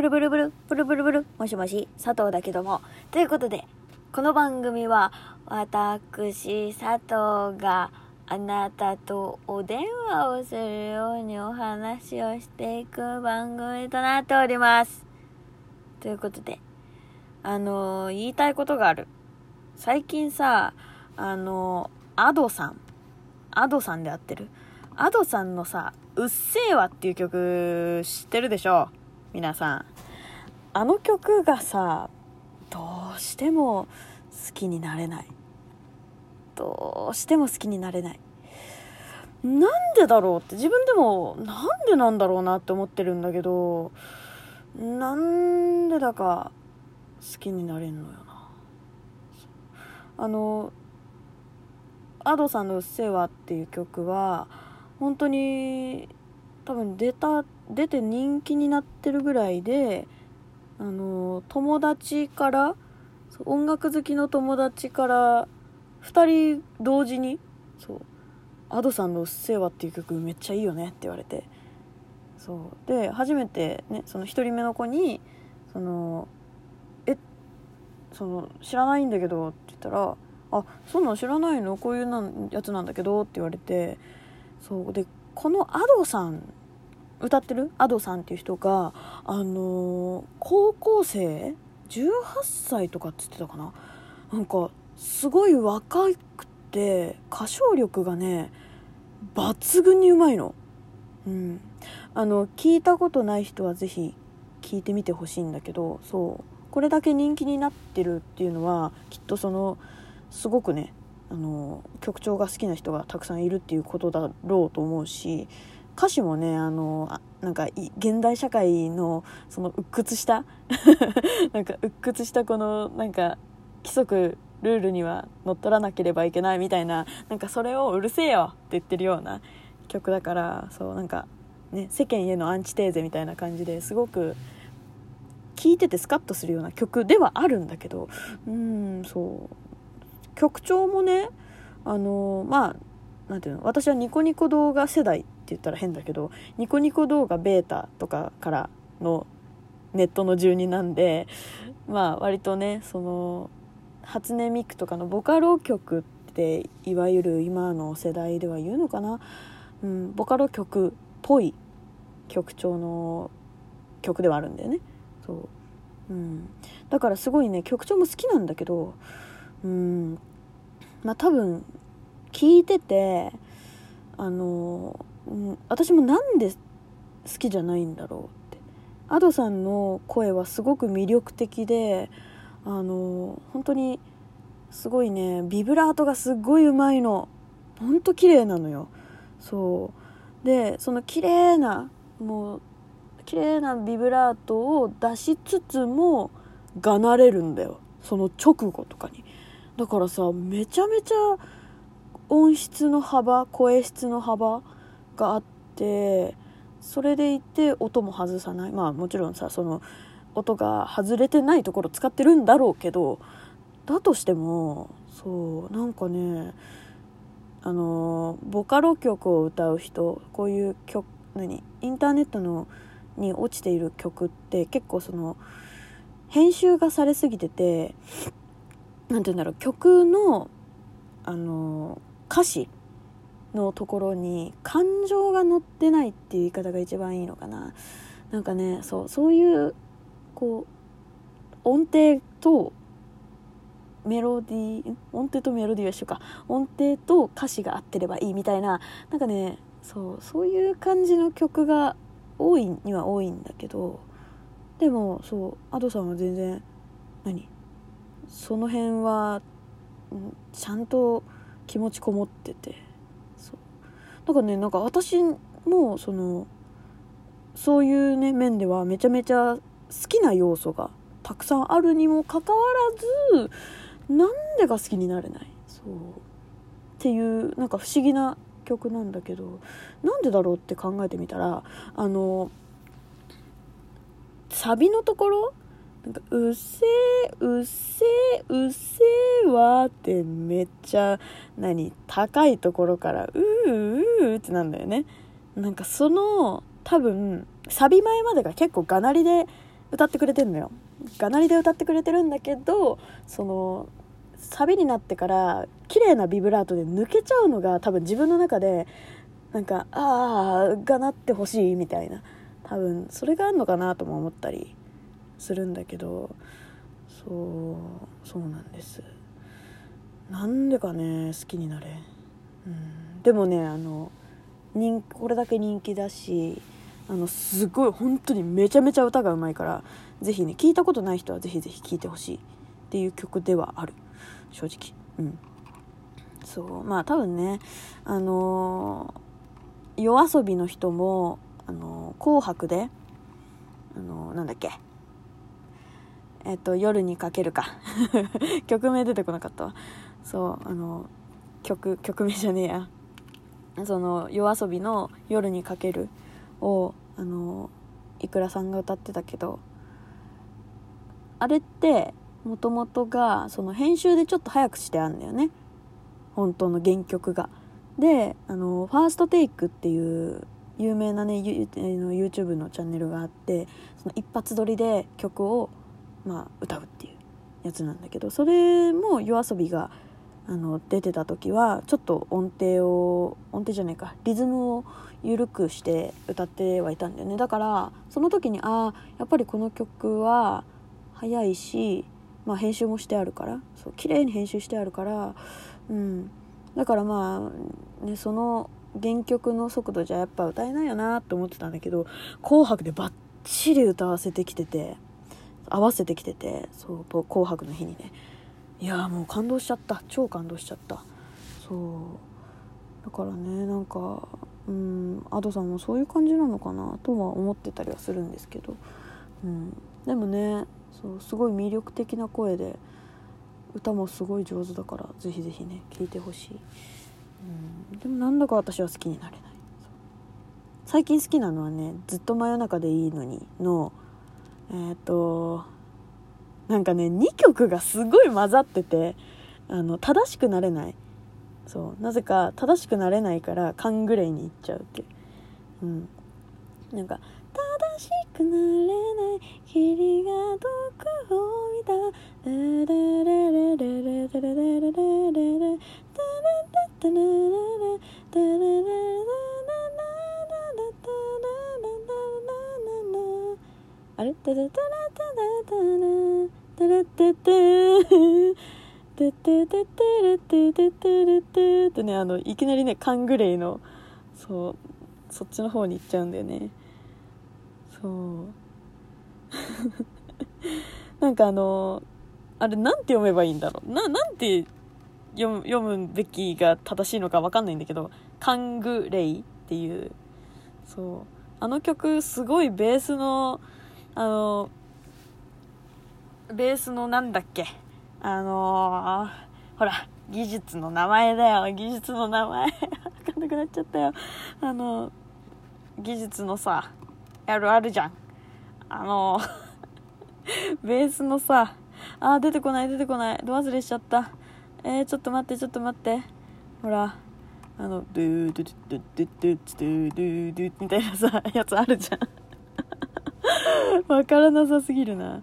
ブルブルブル、ブルブルブル、もしもし、佐藤だけども。ということで、この番組は、私、佐藤があなたとお電話をするようにお話をしていく番組となっております。ということで、あの言いたいことがある。最近さ、あのアドさん。アドさんで合ってる？アドさんのさ、うっせぇわっていう曲知ってるでしょ？皆さん。あの曲がさ、どうしても好きになれない。どうしても好きになれない。なんでだろうって自分でもなんでなんだろうなって思ってるんだけど、なんでだか好きになれんのよな。あの、アドさんの「うっせぇわ」っていう曲は本当に多分出た出て人気になってるぐらいであの友達から音楽好きの友達から2人同時にそう「アドさんのうっせぇわ」っていう曲めっちゃいいよねって言われて。そう。で初めてねその1人目の子にその「えその知らないんだけど」って言ったら「あそんなん知らないの？こういうなやつなんだけど」って言われて。そう。でこの Ado さん歌ってる？Ado さんっていう人があのー高校生？18歳とかっつってたかな？なんかすごい若くて歌唱力がね抜群にうまいの。うん。あの聞いたことない人はぜひ聞いてみてほしいんだけどそう。これだけ人気になってるっていうのはきっとそのすごくねあの曲調が好きな人がたくさんいるっていうことだろうと思うし歌詞もねあのあなんか現代社会のその鬱屈した なんか鬱屈したこのなんか規則ルールには乗っ取らなければいけないみたいななんかそれをうるせえよって言ってるような曲だからそうなんかね世間へのアンチテーゼみたいな感じですごく聴いててスカッとするような曲ではあるんだけどうんそう。曲調もねあのまあなんていうの私はニコニコ動画世代言ったら変だけどニコニコ動画ベータとかからのネットの住人なんでまあ割とねその初音ミクとかのボカロ曲っていわゆる今の世代では言うのかな、うん、ボカロ曲っぽい曲調の曲ではあるんだよね。そう、うん、だからすごいね曲調も好きなんだけどうん。まあ多分聞いててあの、うん、私もなんで好きじゃないんだろうって。アドさんの声はすごく魅力的であの本当にすごいねビブラートがすっごいうまいの。ほんと綺麗なのよ。そう。でその綺麗なもう綺麗なビブラートを出しつつもがなれるんだよ。その直後とかに。だからさめちゃめちゃ音質の幅声質の幅があってそれでいて音も外さない。まあもちろんさその音が外れてないところ使ってるんだろうけどだとしてもそうなんかねあのボカロ曲を歌う人こういう曲何インターネットのに落ちている曲って結構その編集がされすぎてて何て言うんだろう曲のあの歌詞のところに感情が乗ってないっていう言い方が一番いいのかな。なんかねそうそういうこう音程とメロディー音程とメロディーは一緒か。音程と歌詞が合ってればいいみたいな。なんかねそうそういう感じの曲が多いには多いんだけど。でもそう Ado さんは全然何？その辺はちゃんと気持ちこもってて。だからねなんか私もそのそういうね面ではめちゃめちゃ好きな要素がたくさんあるにもかかわらずなんでか好きになれない？そう。っていうなんか不思議な曲なんだけどなんでだろうって考えてみたらあのサビのところなんかうっせーうっせーうっせーわーってめっちゃ何高いところからうーうーってなんだよね。なんかその多分サビ前までが結構がなりで歌ってくれてるのよ。がなりで歌ってくれてるんだけどそのサビになってから綺麗なビブラートで抜けちゃうのが多分自分の中でなんかああがなってほしいみたいな。多分それがあるのかなとも思ったり。するんだけどそうそうなんです。なんでかね好きになれ、うん、でもねあの人これだけ人気だしあのすごい本当にめちゃめちゃ歌がうまいからぜひね聞いたことない人はぜひぜひ聴いてほしいっていう曲ではある。正直。うん。そう。まあ多分ねあのー、夜遊びの人もあのー、紅白であのー、なんだっけ？えっと夜にかけるか。曲名出てこなかったわ。そうあの曲曲名じゃねえや。その夜遊びの「夜にかける」をあのいくらさんが歌ってたけどあれってもともとがその編集でちょっと早くしてあんだよね。本当の原曲が。であのファーストテイクっていう有名なね YouTube のチャンネルがあってその一発撮りで曲を、まあ、歌うっていうやつなんだけどそれも yoasobi があの出てた時はちょっと音程を音程じゃないかリズムを緩くして歌ってはいたんだよね。だからその時にああやっぱりこの曲は速いし、まあ、編集もしてあるからそう綺麗に編集してあるから、うん、だからまあ、ね、その原曲の速度じゃやっぱ歌えないよなって思ってたんだけど「紅白」でバッチリ歌わせてきてて合わせてきててそう「紅白」の日にね。いやもう感動しちゃった。超感動しちゃった。そう。だからねなんかうんアドさんもそういう感じなのかなとは思ってたりはするんですけど、うん、でもねそうすごい魅力的な声で歌もすごい上手だからぜひぜひね聴いてほしい、うん、でもなんだか私は好きになれない。最近好きなのはね「ずっと真夜中でいいのに」のえっ、となんかね2曲がすごい混ざっててあの正しくなれない。そう。なぜか正しくなれないからカングレイに行っちゃうっていう。うん。なんか正しくなれない。霧がどこを見た。レレレレレレレレレレタラタタててててててててってねあのいきなりねカングレイのそうそっちの方に行っちゃうんだよねそうなんかあのあれなんて読めばいいんだろうななんて読む読むべきが正しいのか分かんないんだけどカングレイっていうそうあの曲すごいベースのあのベースのなんだっけ？あのー、ほら、技術の名前だよ。技術の名前。わかんなくなっちゃったよ。あのー、技術のさ、やるあるじゃん。あのー、ベースのさ、あ出てこない出てこない。ど忘れしちゃった。えー、ちょっと待ってちょっと待って。ほら、あの、ドゥードゥドゥドゥドゥドゥドゥドゥみたいなさ、やつあるじゃん。わからなさすぎるな。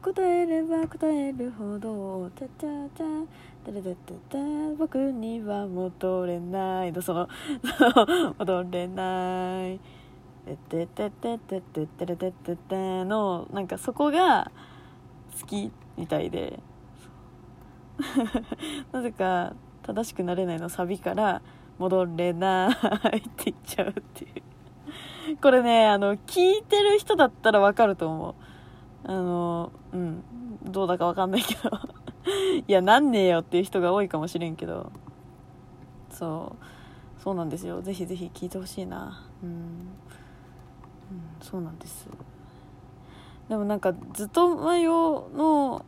答えれば答えるほどチャチャチャタラタタタ僕には戻れない。のその戻れない。ててててててててててのなんかそこが好きみたいで。なぜか正しくなれないのサビから戻れないって言っちゃうっていう。これねあの聞いてる人だったらわかると思う。あのうんどうだかわかんないけど。いやなんねえよっていう人が多いかもしれんけど。そう。そうなんですよ。ぜひぜひ聞いてほしいな。うん、うん、そうなんです。でもなんかずっとマヨの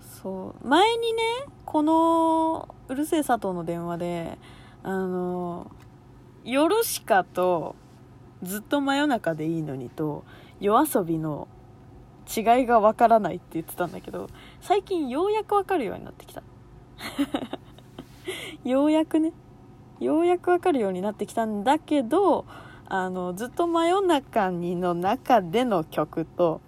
そう。前にねこの「うるせえ佐藤」の電話であの「ヨルシカ」と「ずっと真夜中でいいのに」と「夜遊び」の違いがわからないって言ってたんだけど最近ようやくわかるようになってきた。ようやくね。ようやくわかるようになってきたんだけどあのずっと真夜中にの中での曲と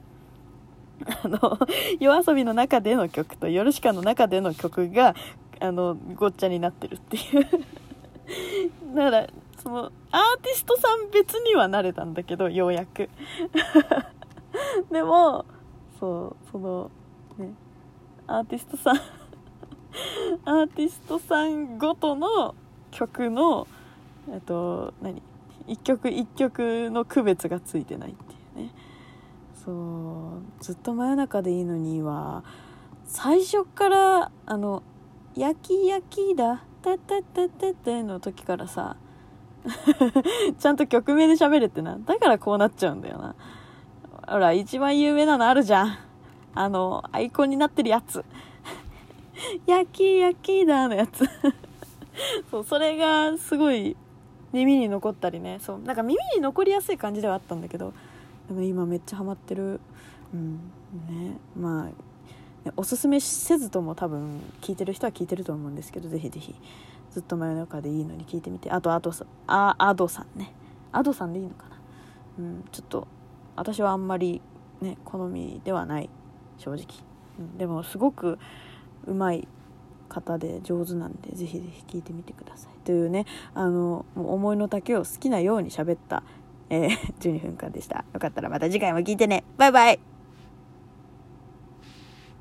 あの 夜遊びの中での曲とヨルシカの中での曲があのごっちゃになってるっていう。だからそのアーティストさん別にはなれたんだけどようやく。でもそうそのねアーティストさん アーティストさんごとの曲のえっと何？一曲一曲の区別がついてないっていうね。そうずっと真夜中でいいのには最初からあの「焼き焼きだたたたたた」の時からさ ちゃんと曲名で喋れってな。だからこうなっちゃうんだよな。ほら一番有名なのあるじゃん。あのアイコンになってるやつ。焼き焼きだのやつ。そうそれがすごい耳に残ったりね。そうなんか耳に残りやすい感じではあったんだけど。でも今めっちゃハマってる。うんね。まあおすすめせずとも多分聞いてる人は聞いてると思うんですけどぜひぜひ。ずっと真夜中でいいのに聞いてみて。あとあとさあアドさんね。アドさんでいいのかな。うんちょっと私はあんまりね好みではない正直、うん、でもすごくうまい方で上手なんでぜひぜひ聞いてみてください。というねあのもう思いの丈を好きなように喋った、えー、12分間でした。よかったらまた次回も聴いてね。バイバイ。